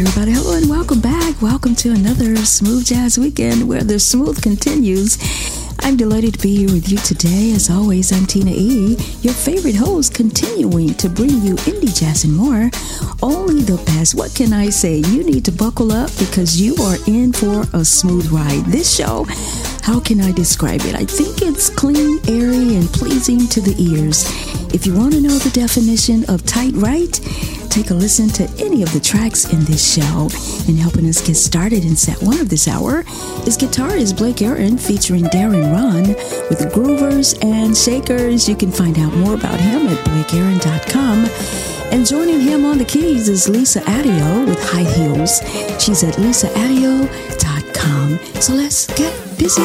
Everybody. Hello and welcome back. Welcome to another Smooth Jazz Weekend where the smooth continues. I'm delighted to be here with you today. As always, I'm Tina E., your favorite host, continuing to bring you indie jazz and more. Only the best. What can I say? You need to buckle up because you are in for a smooth ride. This show, how can I describe it? I think it's clean, airy, and pleasing to the ears. If you want to know the definition of tight right, take a listen to any of the tracks in this show. And helping us get started in set one of this hour is guitarist Blake Aaron featuring Darren With groovers and shakers. You can find out more about him at blakeaaron.com. And joining him on the keys is Lisa Addeo with High Heels. She's at lisaaddeo.com. So let's get busy.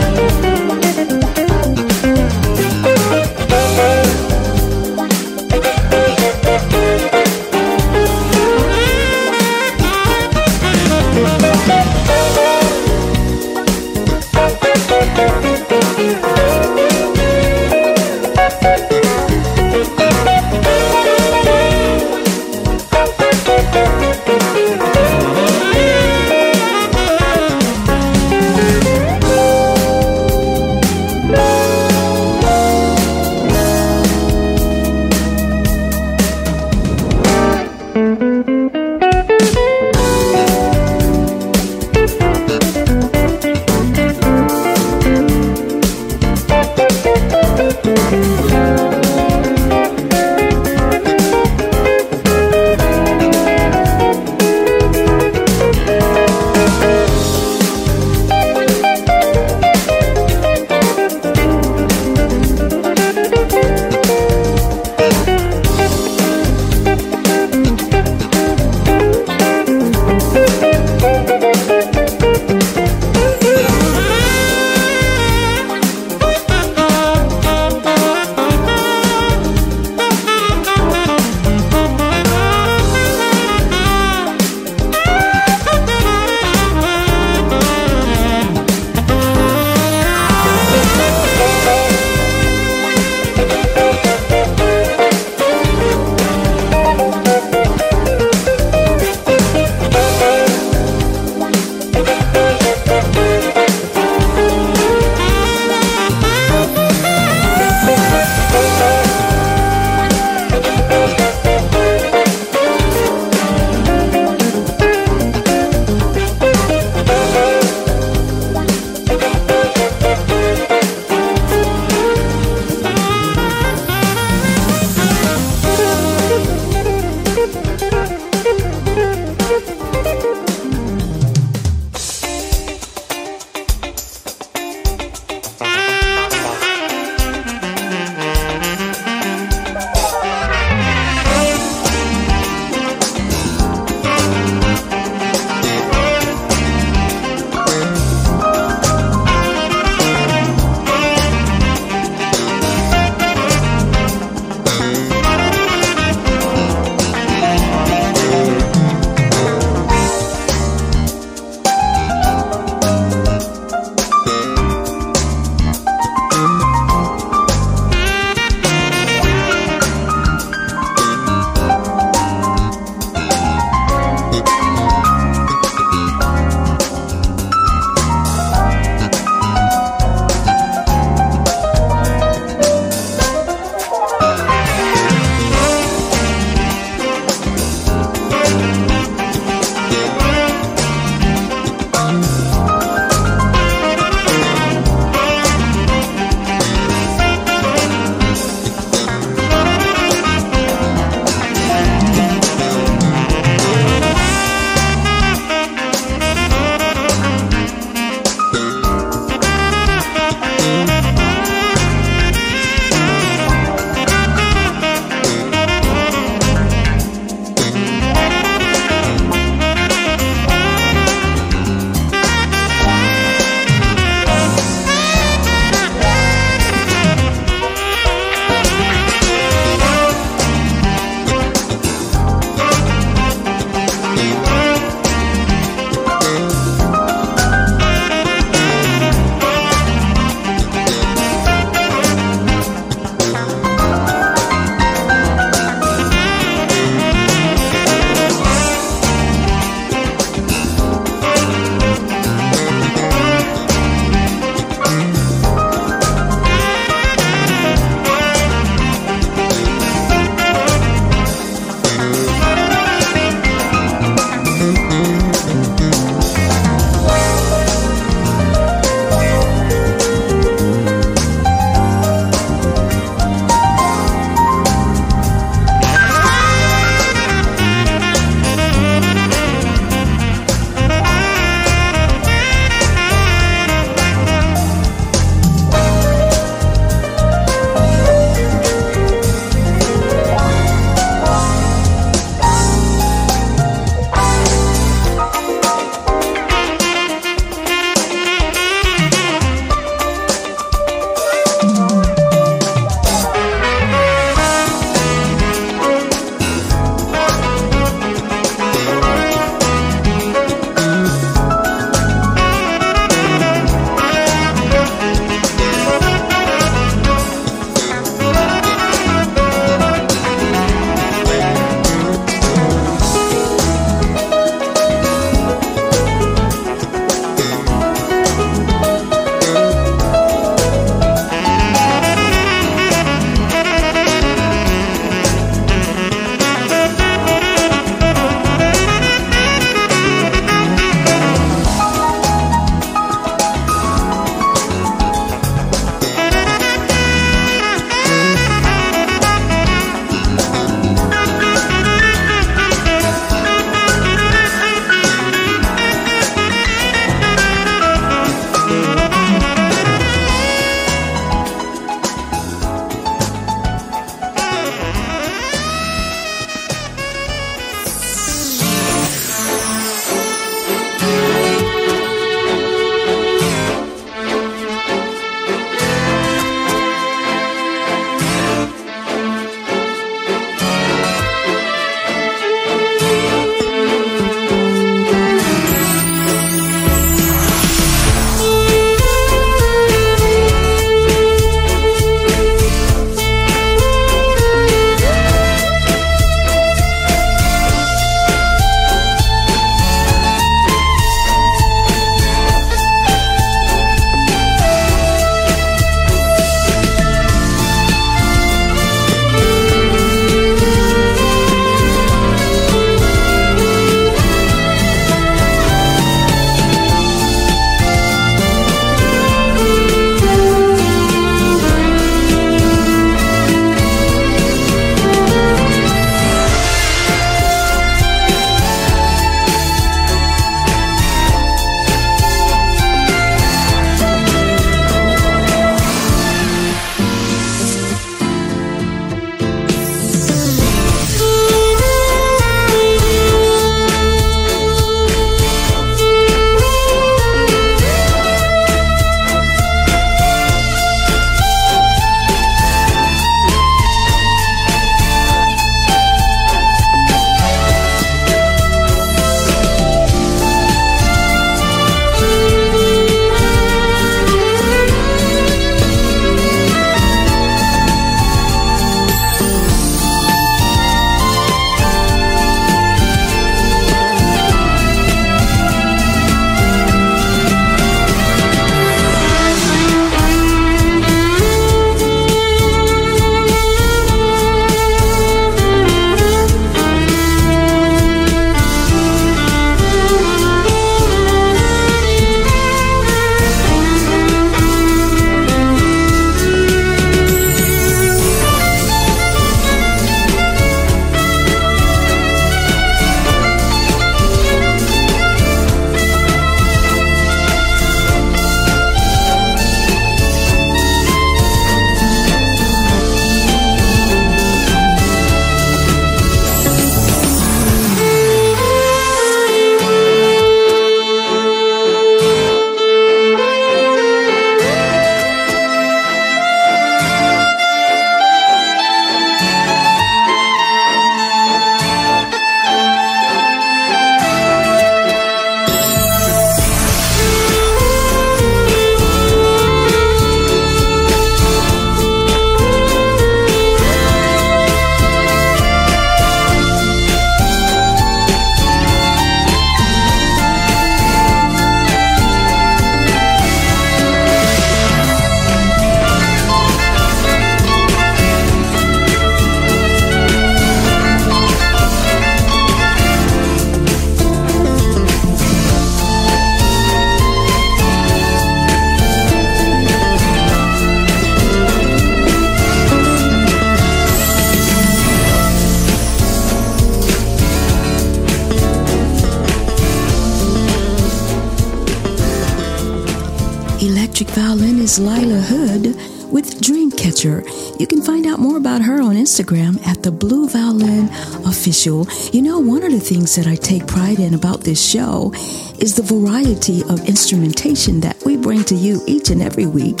Things that I take pride in about this show is the variety of instrumentation that we bring to you each and every week.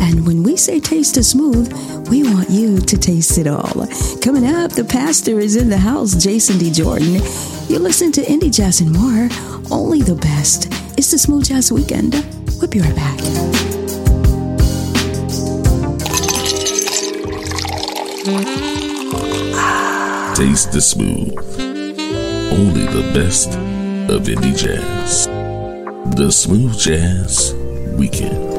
And when we say taste the smooth, we want you to taste it all. Coming up, the pastor is in the house, Jason D. Jordan. You listen to Indie Jazz and more, only the best. It's the Smooth Jazz Weekend. We'll be right back. Taste the smooth. Only the best of indie jazz. The Smooth Jazz Weekend.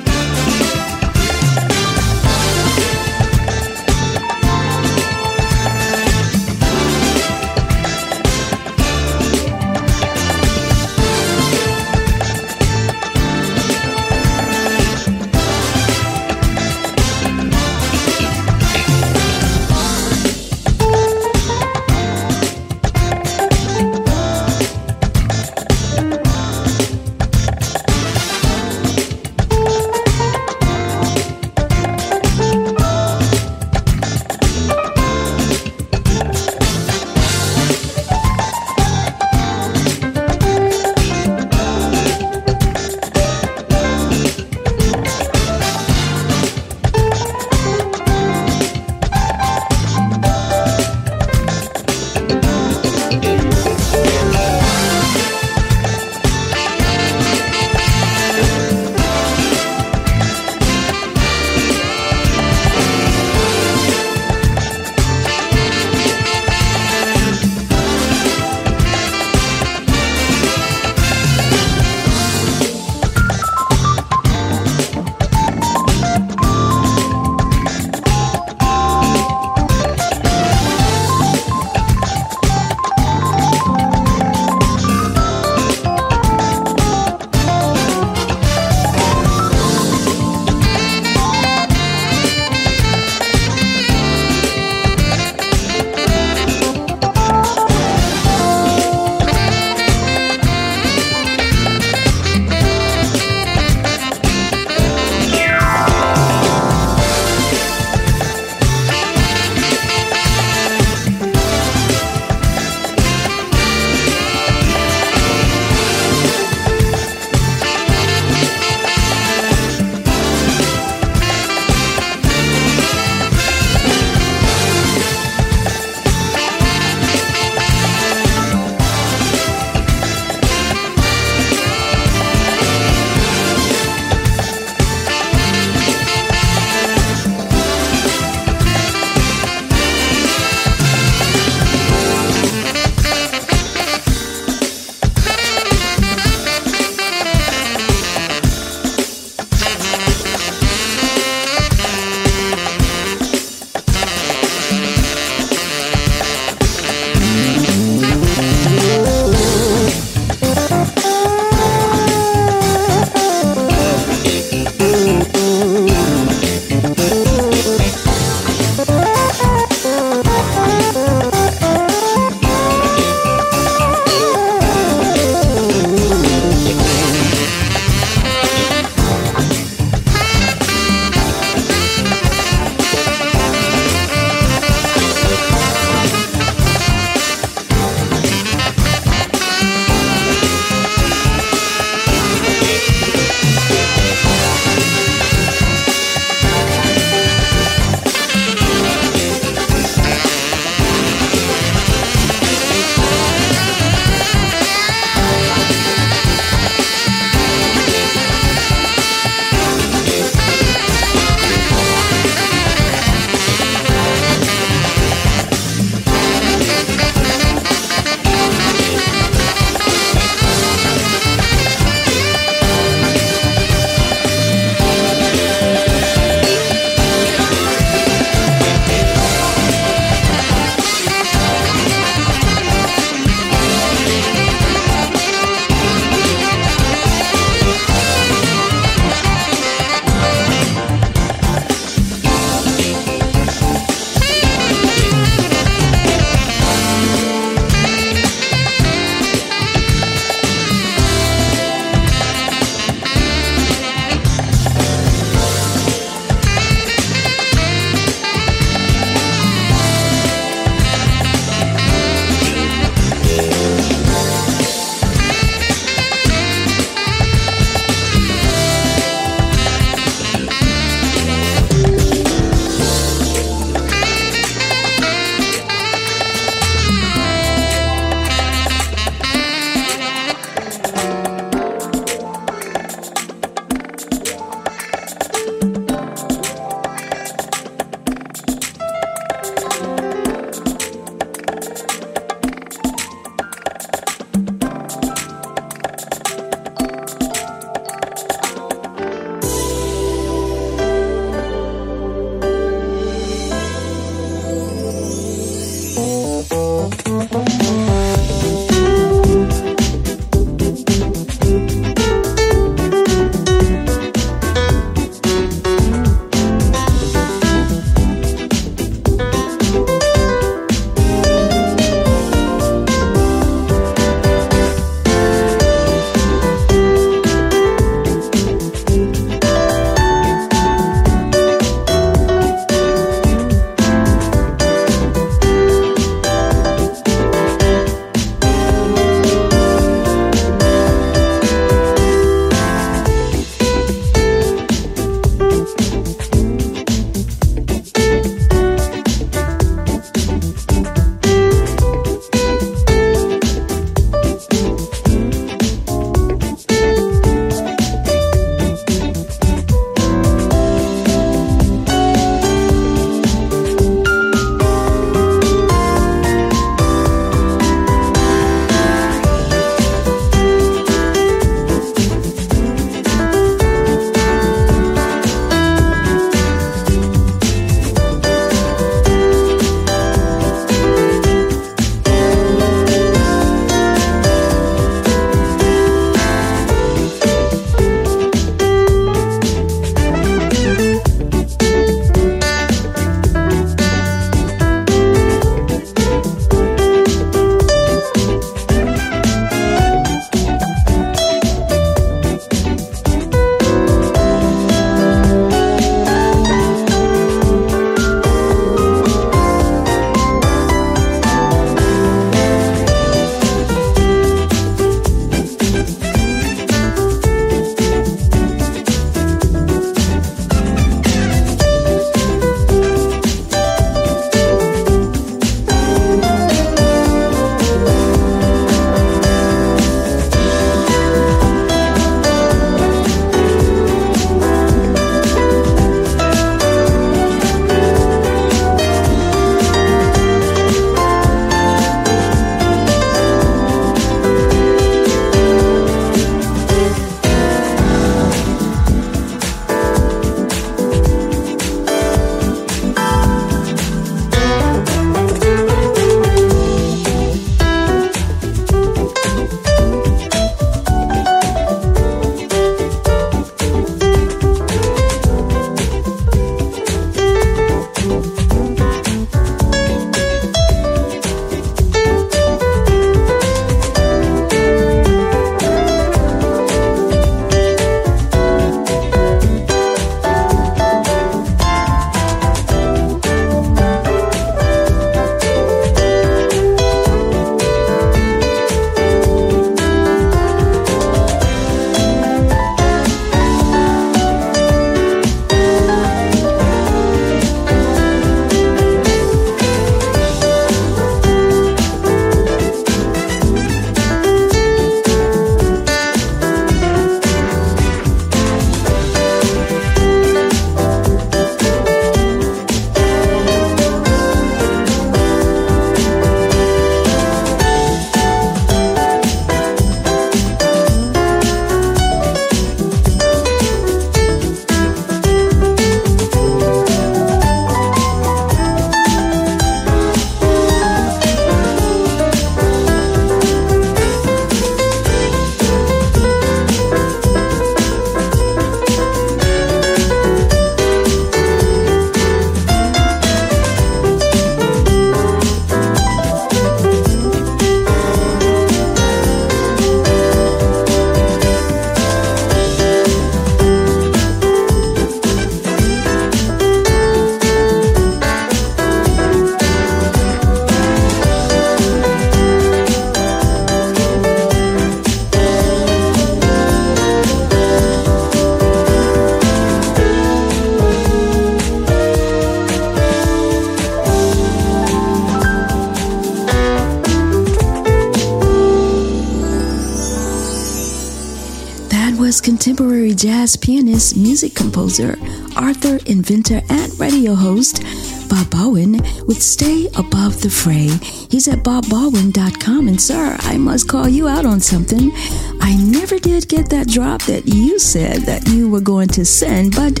Pianist, music composer, author, inventor, and radio host Bob Baldwin, with Stay Above the Fray. He's at bobbaldwin.com. And, sir, I must call you out on something. I never did get that drop that you said that you were going to send, but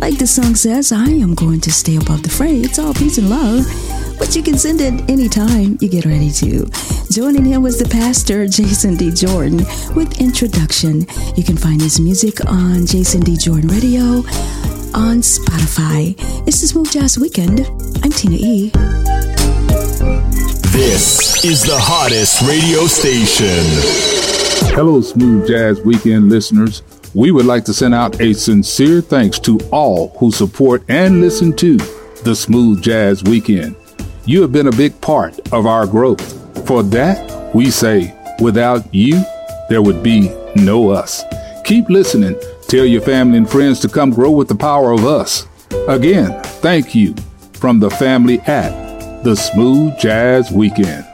like the song says, I am going to stay above the fray. It's all peace and love but you can send it anytime you get ready to. Joining him was the pastor, Jason D. Jordan, with Introduction. You can find his music on Jason D. Jordan Radio on Spotify. It's the Smooth Jazz Weekend. I'm Tina E. This is the hottest radio station. Hello, Smooth Jazz Weekend listeners. We would like to send out a sincere thanks to all who support and listen to the Smooth Jazz Weekend. You have been a big part of our growth. For that, we say, without you, there would be no us. Keep listening. Tell your family and friends to come grow with the power of us. Again, thank you from the family at the Smooth Jazz Weekend.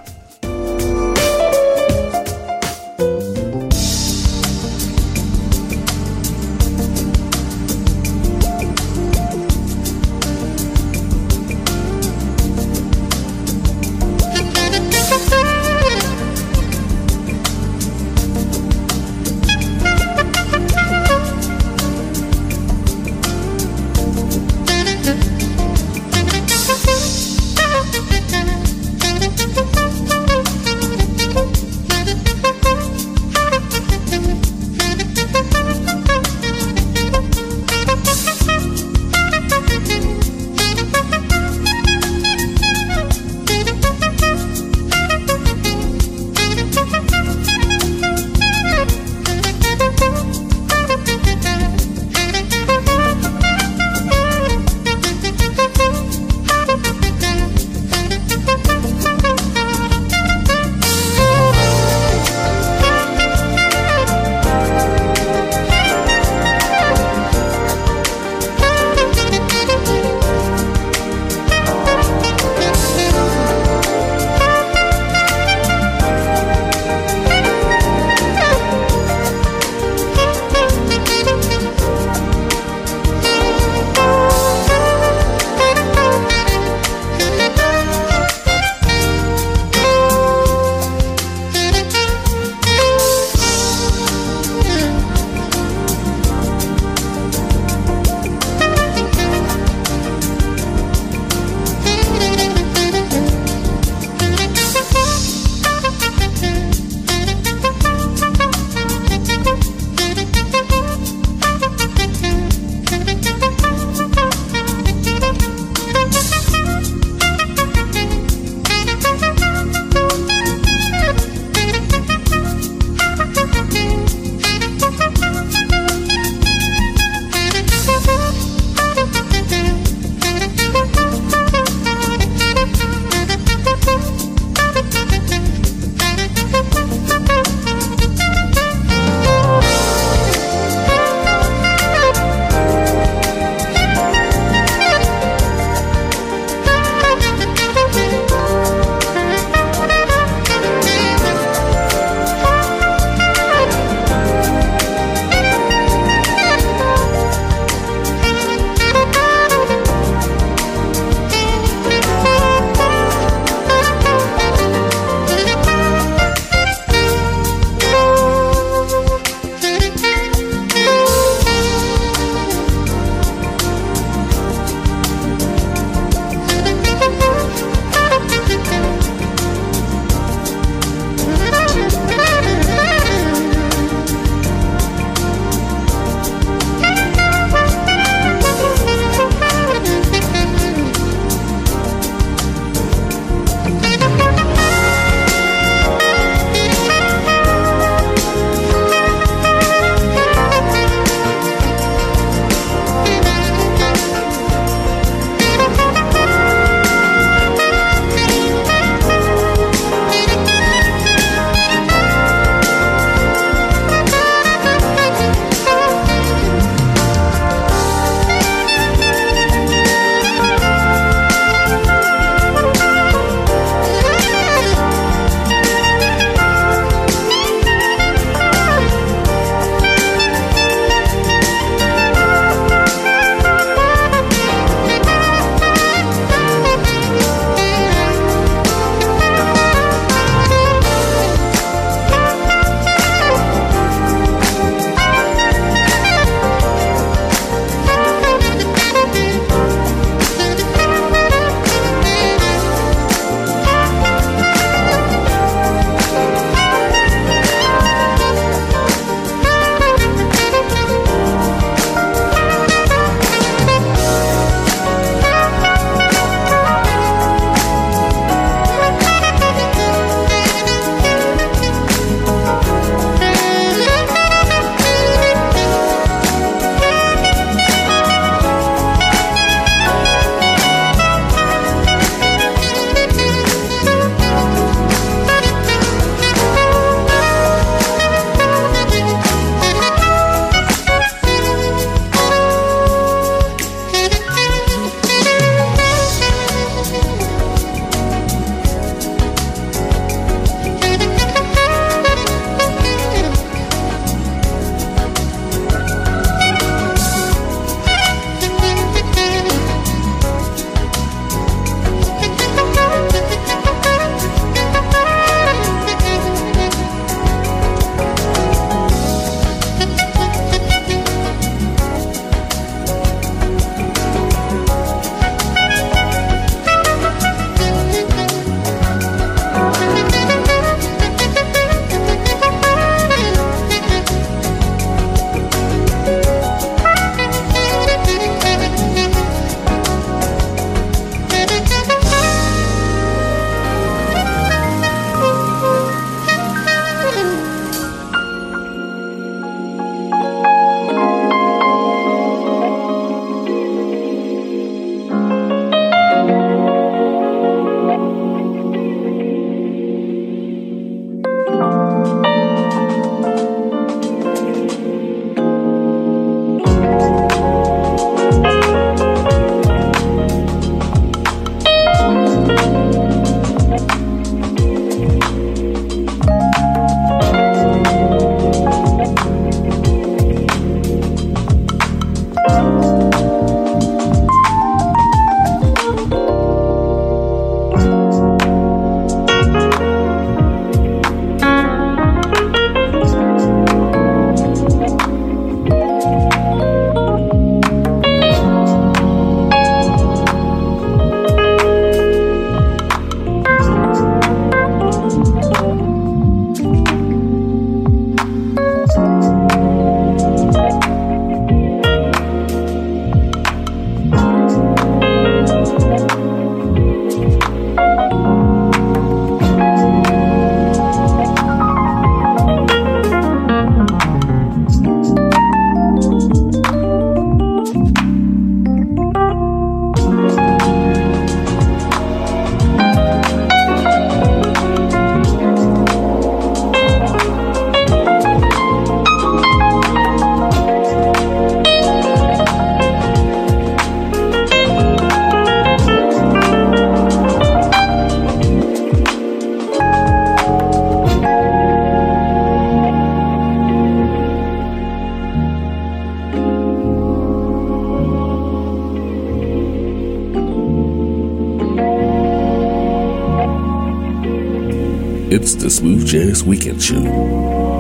The Smooth Jazz Weekend Show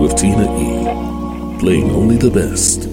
with Tina E. Playing only the best.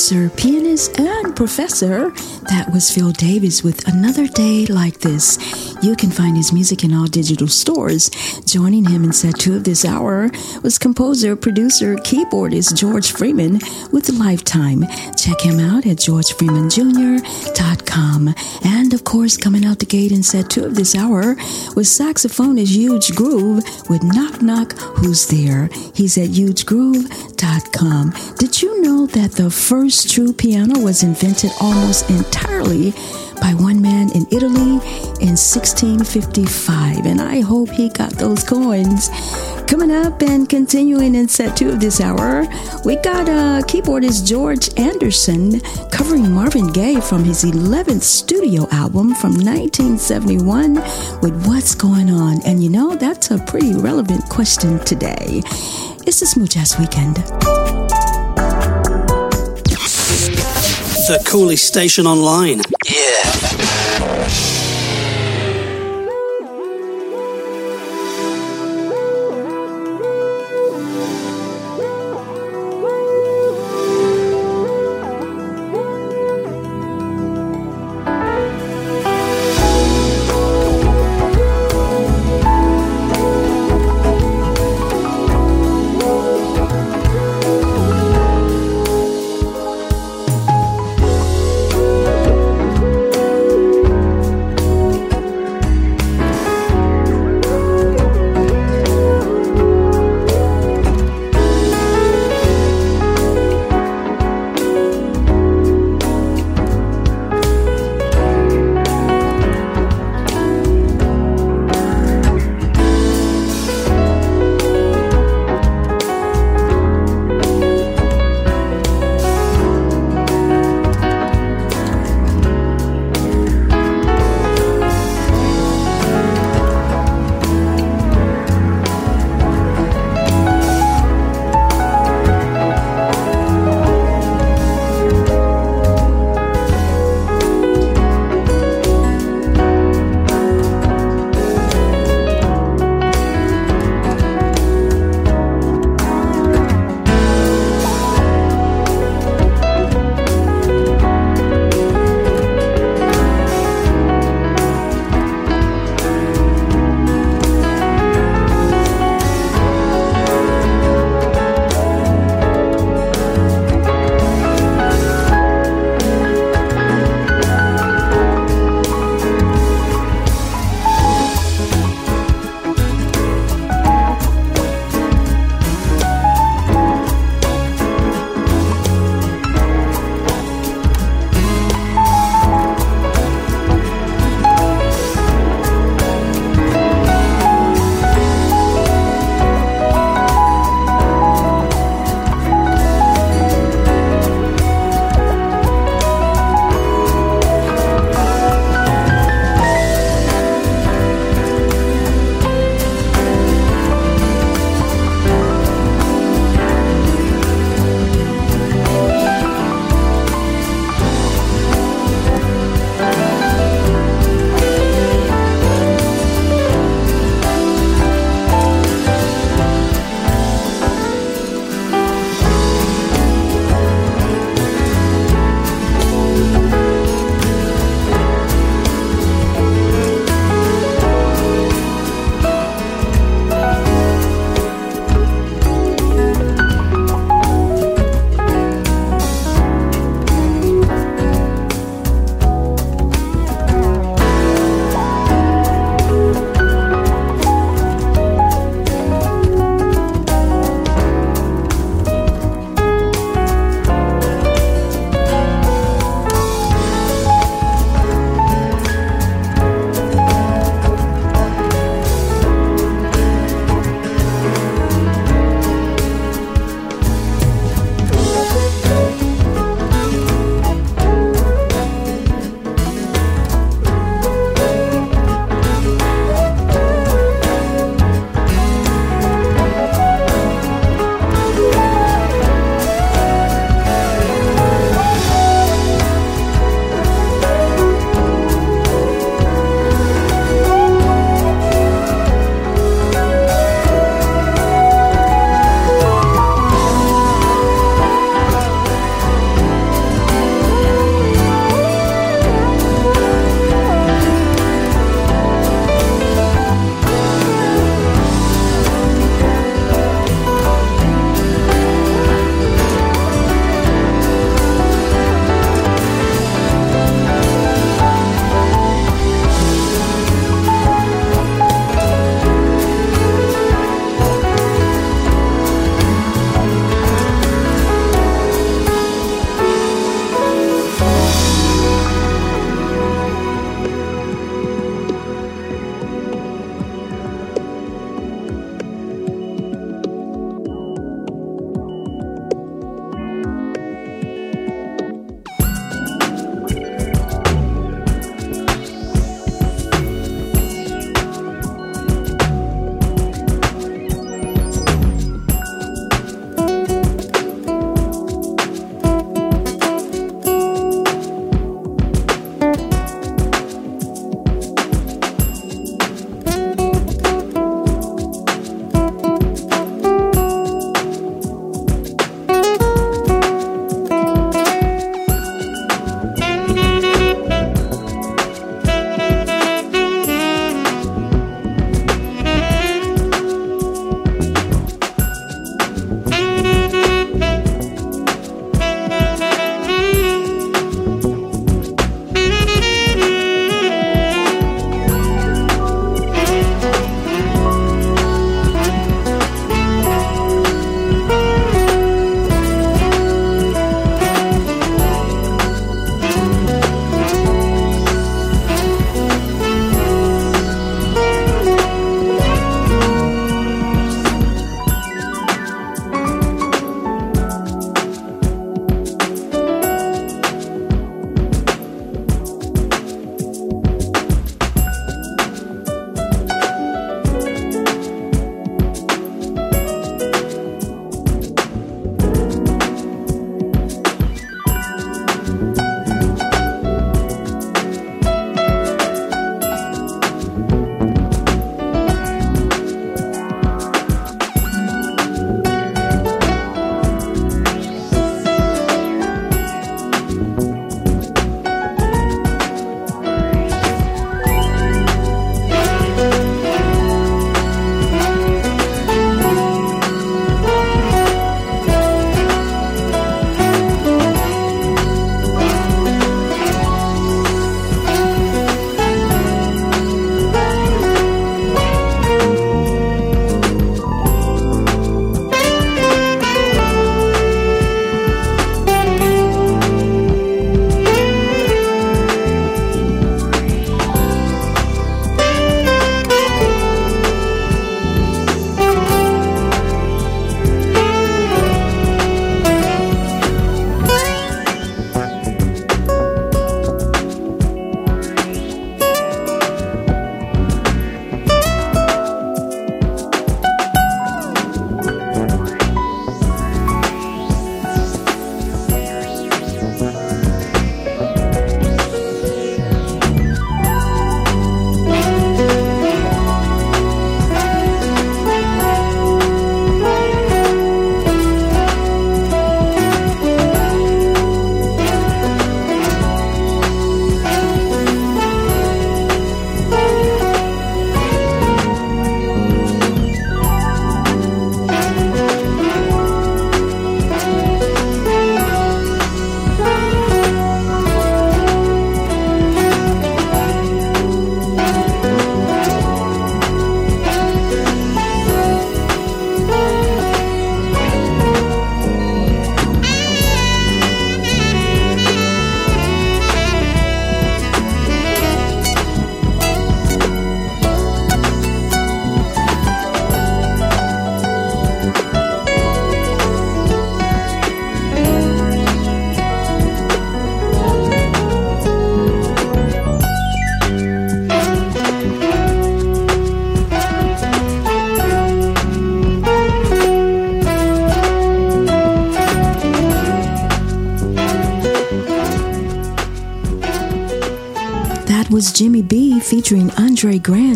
Producer, pianist, and professor. That was Phil Davis with Another Day Like This. You can find his music in all digital stores. Joining him in set two of this hour was composer, producer, keyboardist George Freeman with Lifetime. Check him out at georgefreemanjr.com. And of course, coming out the gate in set two of this hour was saxophonist Euge Groove with Knock Knock Who's There. He's at eugegroove.com. Did you know that the first true piano was invented almost entirely by one man in Italy in 1655. And I hope he got those coins. Coming up and continuing in set two of this hour, we got uh, keyboardist George Anderson covering Marvin Gaye from his 11th studio album from 1971 with What's Going On. And you know, that's a pretty relevant question today. It's Smooth Jazz Weekend. The coolest station online. Yeah.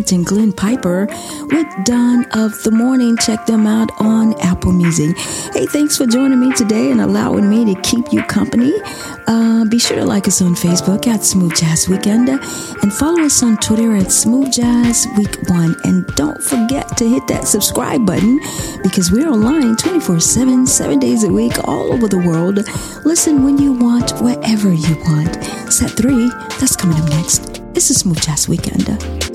Grant and Glenn Piper with Dawn of the Morning. Check them out on Apple Music. Hey, thanks for joining me today and allowing me to keep you company. Uh, be sure to like us on Facebook at Smooth Jazz Weekend and follow us on Twitter at Smooth Jazz Week One. And don't forget to hit that subscribe button because we're online 24 7, seven days a week, all over the world. Listen when you want, wherever you want. Set three, that's coming up next. It's a Smooth Jazz Weekend.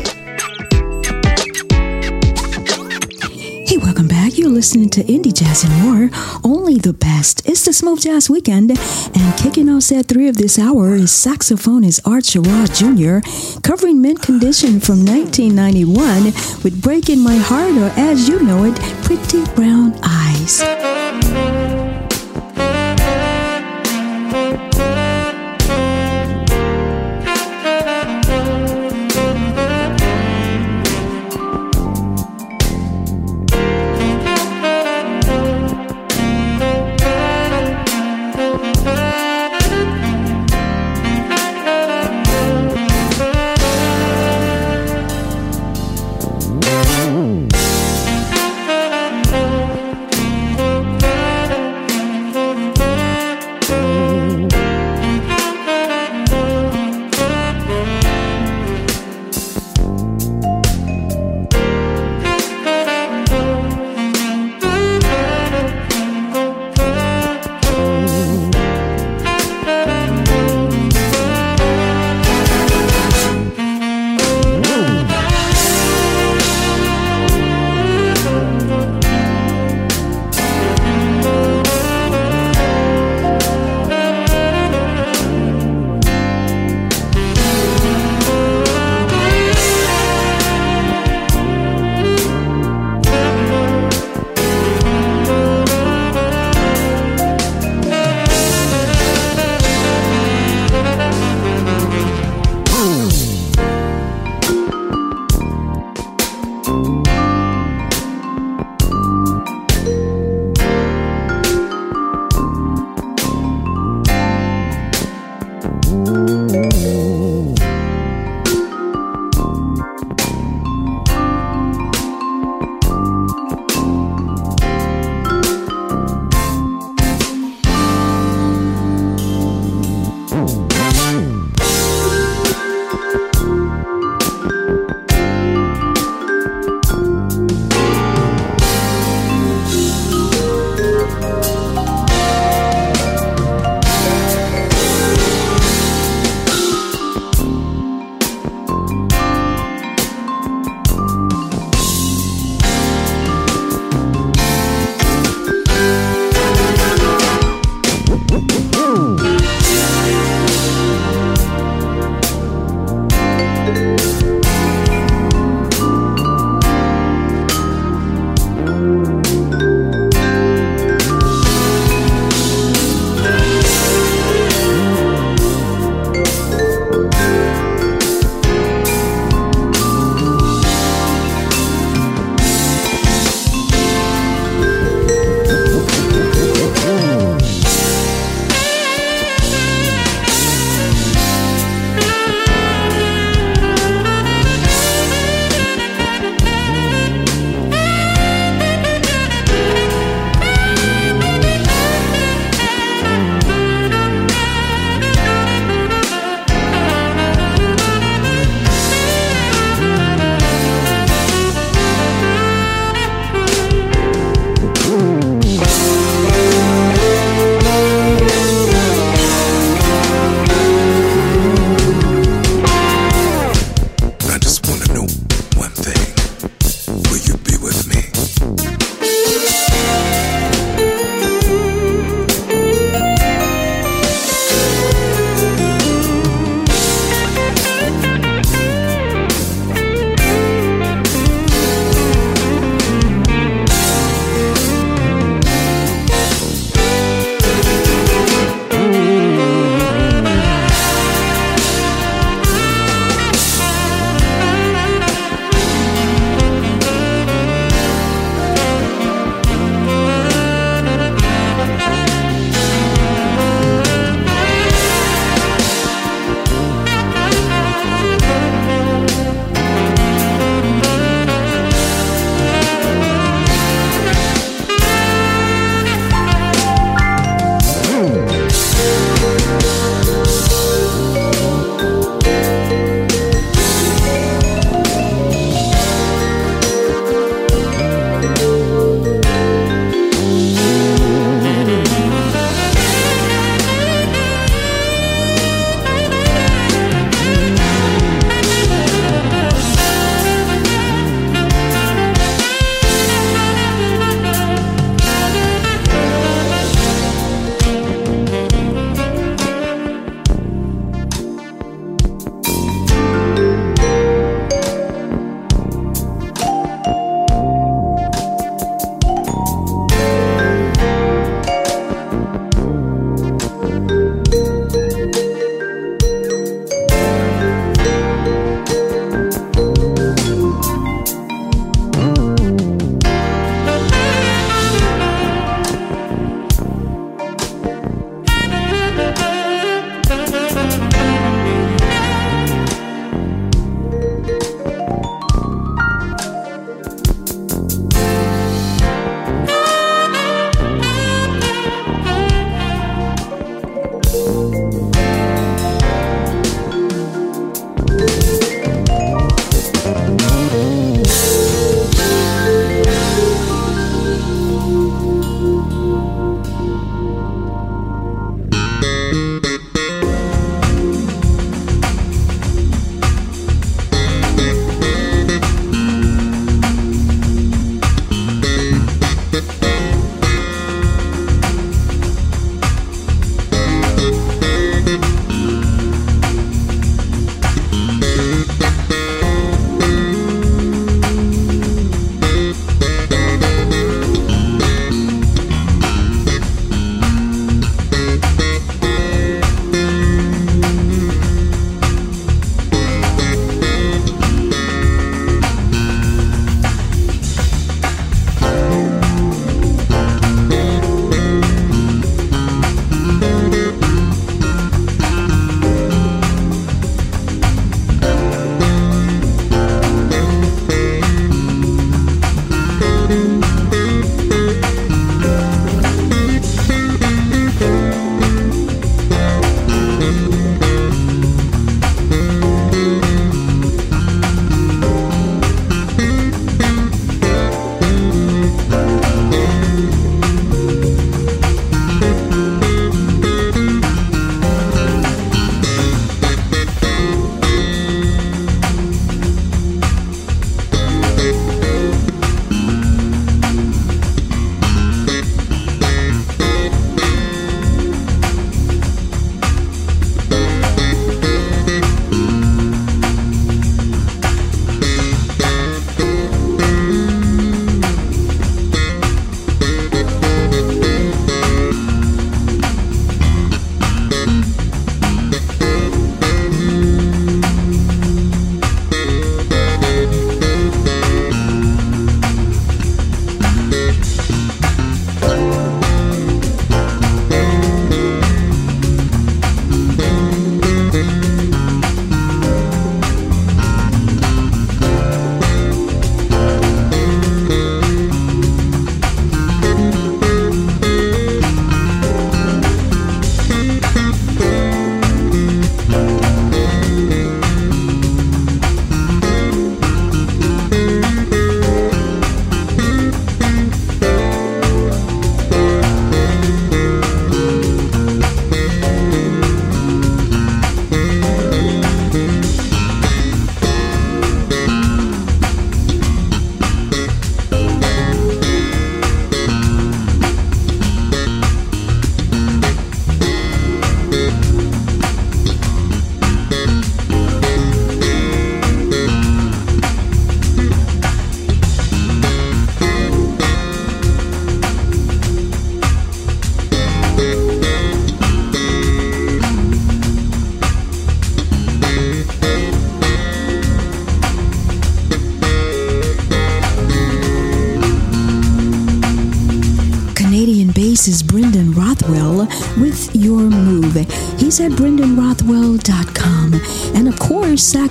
You're listening to Indie Jazz and more. Only the best. It's the Smooth Jazz Weekend. And kicking off set three of this hour is saxophonist Art Sherrod Jr., covering Mint Condition from 1991 with Breaking My Heart, or as you know it, Pretty Brown Eyes.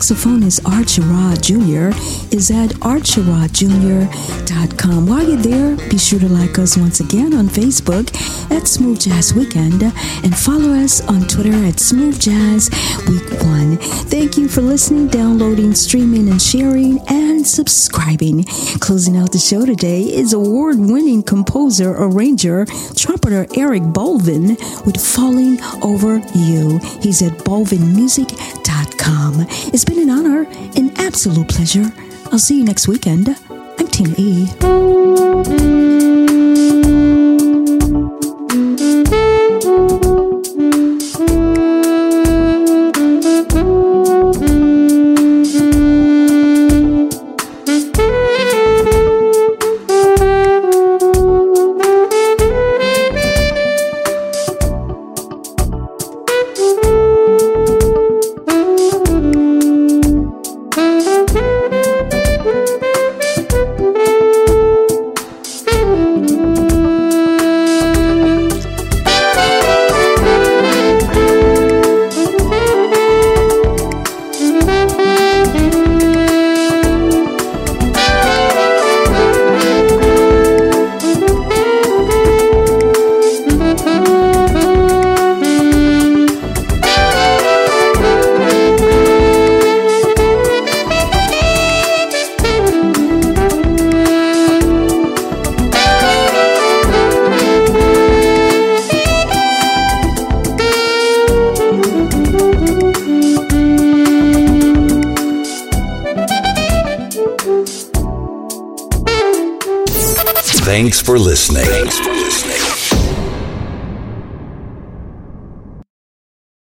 Saxophonist Art Sherrod Jr. is at ArtSherrodJr.com. While you're there, be sure to like us once again on Facebook at Smooth Jazz Weekend and follow us on Twitter at Smooth Jazz Week 1. Thank you for listening, downloading, streaming, and sharing, and subscribing. Closing out the show today is award winning composer, arranger, trumpeter Eric Bolvin with Falling Over You. He's at bolvinmusic.com. It's been an honor, an absolute pleasure. I'll see you next weekend. I'm Tina E.